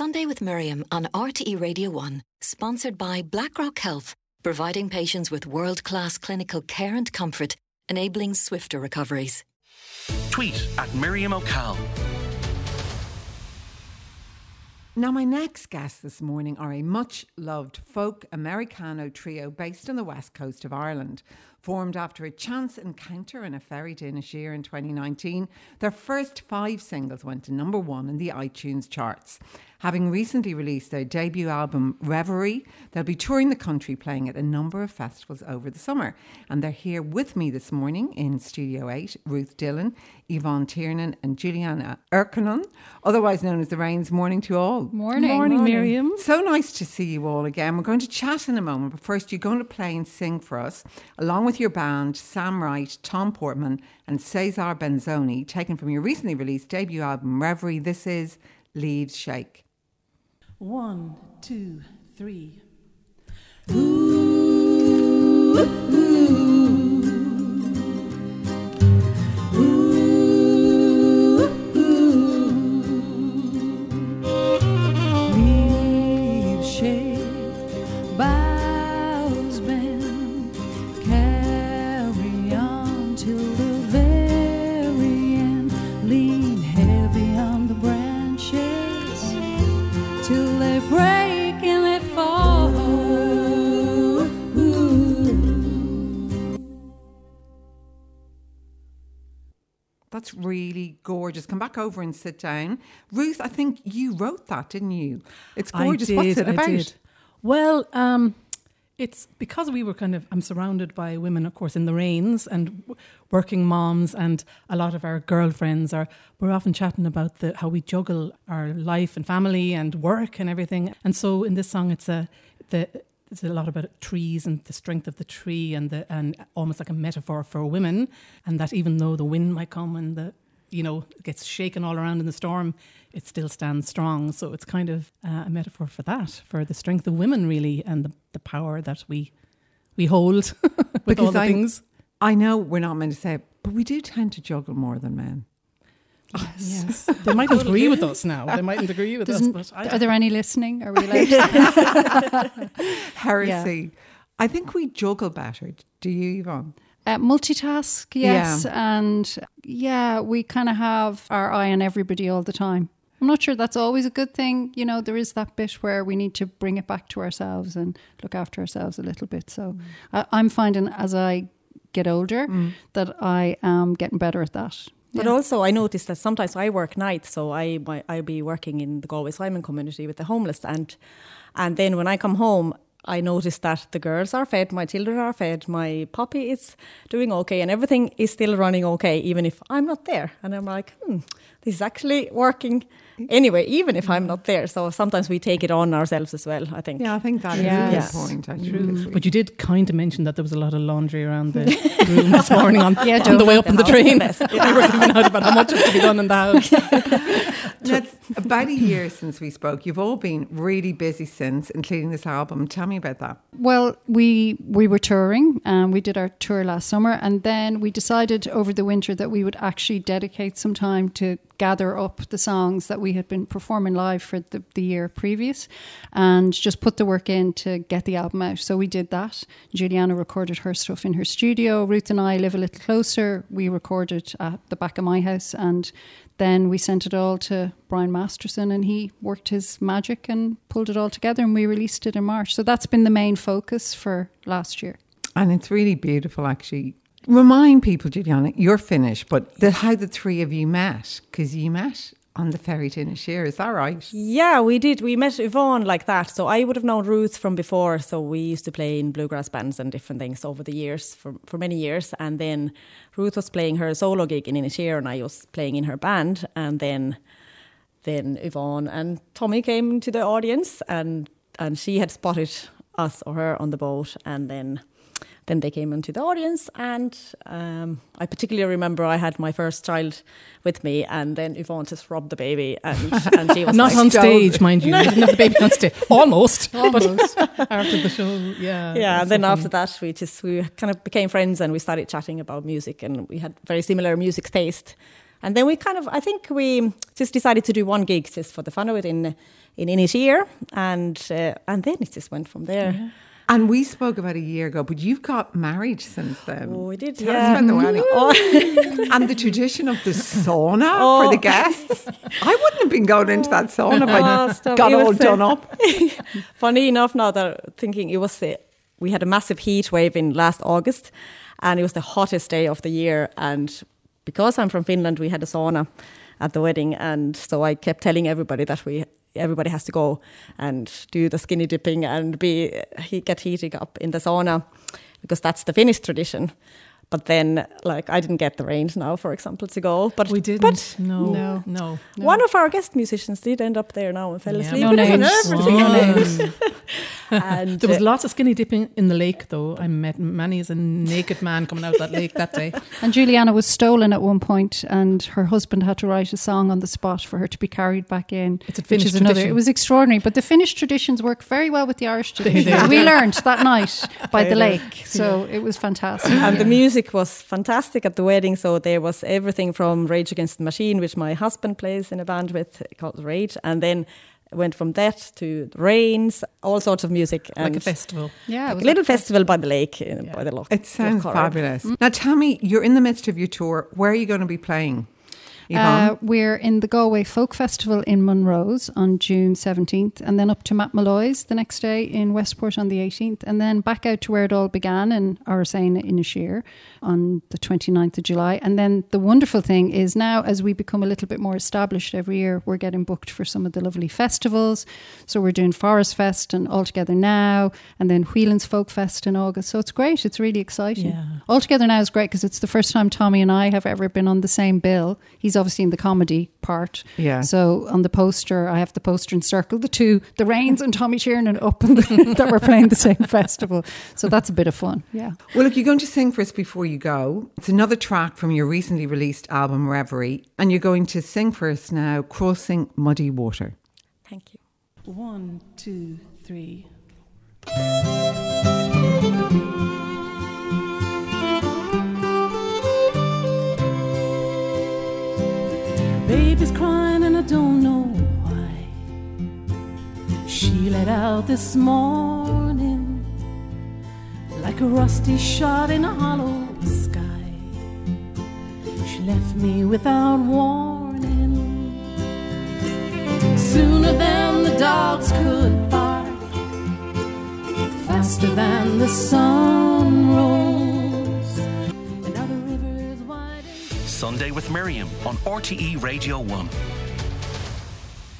Sunday with Miriam on RTE Radio 1, sponsored by BlackRock Health, providing patients with world class clinical care and comfort, enabling swifter recoveries. Tweet at Miriam O'Cal. Now, my next guests this morning are a much loved folk Americano trio based on the west coast of Ireland. Formed after a chance encounter in a ferry to Inisheer in 2019, their first five singles went to number one in the iTunes charts. Having recently released their debut album, Reverie, they'll be touring the country playing at a number of festivals over the summer. And they're here with me this morning in Studio 8 Ruth Dillon, Yvonne Tiernan, and Julianna Erkkonen, otherwise known as the Raines. Morning to all. Morning. Morning, Miriam. So nice to see you all again. We're going to chat in a moment, but first, you're going to play and sing for us, along with your band, Sam Wright, Tom Portman, and Cesar Benzoni, taken from your recently released debut album, Reverie. This is Leaves Shake. One, two, three. Leaves Really gorgeous. Come back over and sit down. Ruth, I think you wrote that, didn't you? It's gorgeous. Did, What's it I about? did. Well, um, it's because we were kind of, I'm surrounded by women, of course, in the Raines and working moms, and a lot of our girlfriends are, we're often chatting about the, how we juggle our life and family and work and everything. And so in this song, it's a, the, it's a lot about trees and the strength of the tree and the and almost like a metaphor for women and that even though the wind might come and the you know gets shaken all around in the storm it still stands strong so it's kind of uh, a metaphor for that for the strength of women really and the, the power that we we hold with Because all the I- things I know we're not meant to say it, but we do tend to juggle more than men. Yes they mightn't agree with us now they mightn't agree with us Doesn't- but I, Are there any listening? Are we allowed? Heresy. I think we juggle better. Do you, Yvonne? Uh, multitask, yes. And yeah, we kind of have our eye on everybody all the time. I'm not sure that's always a good thing. You know, there is that bit where we need to bring it back to ourselves and look after ourselves a little bit. So I, I'm finding as I get older that I am getting better at that. But Yeah. also, I noticed that sometimes I work nights, so I I'll be working in the Galway Simon community with the homeless, and and then when I come home, I notice that the girls are fed, my children are fed, my puppy is doing okay, and everything is still running okay, even if I'm not there. And I'm like, hmm, this is actually working anyway, even if I'm not there. So sometimes we take it on ourselves as well. I think. Yeah, I think that is Yeah. a good Yes. point. Actually. Mm. but you did kind of mention that there was a lot of laundry around the room this morning on, Yeah, on the way up on the The train. a mess. we were giving out about how much has to be done in the house. Now, about a year since we spoke. You've all been really busy since, including this album. Tell me about that. Well, we we were touring and we did our tour last summer and then we decided over the winter that we would actually dedicate some time to gather up the songs that we had been performing live for the, the year previous and just put the work in to get the album out. So we did that. Julianna recorded her stuff in her studio. Ruth and I live a little closer. We recorded at the back of my house and then we sent it all to Brian Masterson and he worked his magic and pulled it all together and we released it in March. So that's been the main focus for last year. And it's really beautiful, actually. Remind people, Julianna, you're Finnish, but the, how the three of you met, because you met on the ferry to Inisheer. Is that right? Yeah, we did. We met Yvonne like that. So I would have known Ruth from before. So we used to play in bluegrass bands and different things over the years, for, for many years. And then Ruth was playing her solo gig in Inisheer and I was playing in her band. And then then Yvonne and Tommy came to the audience and and she had spotted us or her on the boat and then then they came into the audience and um, I particularly remember I had my first child with me and then Yvonne just robbed the baby and, and she was Not like, on stage, mind you. We didn't have the baby on stage. Almost. Almost. after the show, yeah. yeah, and then so after that, we just we kind of became friends, and we started chatting about music, and we had very similar music taste. And then we kind of, I think we just decided to do one gig just for the fun of it in in in each year, and uh, and then it just went from there. And we spoke about a year ago, but you've got married since then. Oh, we did, Tell us yeah. about the wedding. Oh. and the tradition of the sauna for the guests. I wouldn't have been going into that sauna if I Oh, got It all done up. Funny enough, now that thinking it was, uh, we had a massive heat wave in last August, and it was the hottest day of the year. And because I'm from Finland, we had a sauna at the wedding, and so I kept telling everybody that we everybody has to go and do the skinny dipping and be he get heating up in the sauna because that's the Finnish tradition. But then, like, I didn't get the Raines now, for example, to go. But We didn't. But no, No. no. one of our guest musicians did end up there now and fell Yeah. asleep No in it and names. everything. One. and There was uh, lots of skinny dipping in the lake, though. I met many as a naked man coming out of that lake that day. And Julianna was stolen at one point, and her husband had to write a song on the spot for her to be carried back in. It's a which Finnish is another. tradition. It was extraordinary, but the Finnish traditions work very well with the Irish traditions. do. we learned that night by the lake, so it was fantastic. and the music was fantastic at the wedding. So there was everything from Rage Against the Machine, which my husband plays in a band with called Rage, and then went from that to Raines, all sorts of music, and like a festival. yeah, it like was a little fantastic. festival by the lake, uh, Yeah. by the loch. It sounds Lough Corrib. fabulous. Now, tell me, you're in the midst of your tour. Where are you going to be playing? Uh, we're in the Galway Folk Festival in Monroe's on June 17th, and then up to Matt Molloy's the next day in Westport on the 18th, and then back out to where it all began in Áras Éanna in Ashir on the 29th of July. And then the wonderful thing is now, as we become a little bit more established every year, we're getting booked for some of the lovely festivals. So we're doing Forest Fest and All Together Now, and then Whelan's Folk Fest in August. So it's great. It's really exciting. Yeah. All Together Now is great because it's the first time Tommy and I have ever been on the same bill. He's obviously in the comedy part. Yeah. So on the poster, I have the poster and circle the two, the Raines and Tommy Tiernan up and that we're playing the same festival. So that's a bit of fun. Yeah. Well, look, you're going to sing for us before you go. It's another track from your recently released album, Reverie, and you're going to sing for us now, Crossing Muddy Water. Thank you. One, two, three. Baby's crying and I don't know why. She let out this morning like a rusty shot in a hollow sky. She left me without warning. Sooner than the dogs could bark, faster than the sun Sunday with Miriam on RTE Radio 1.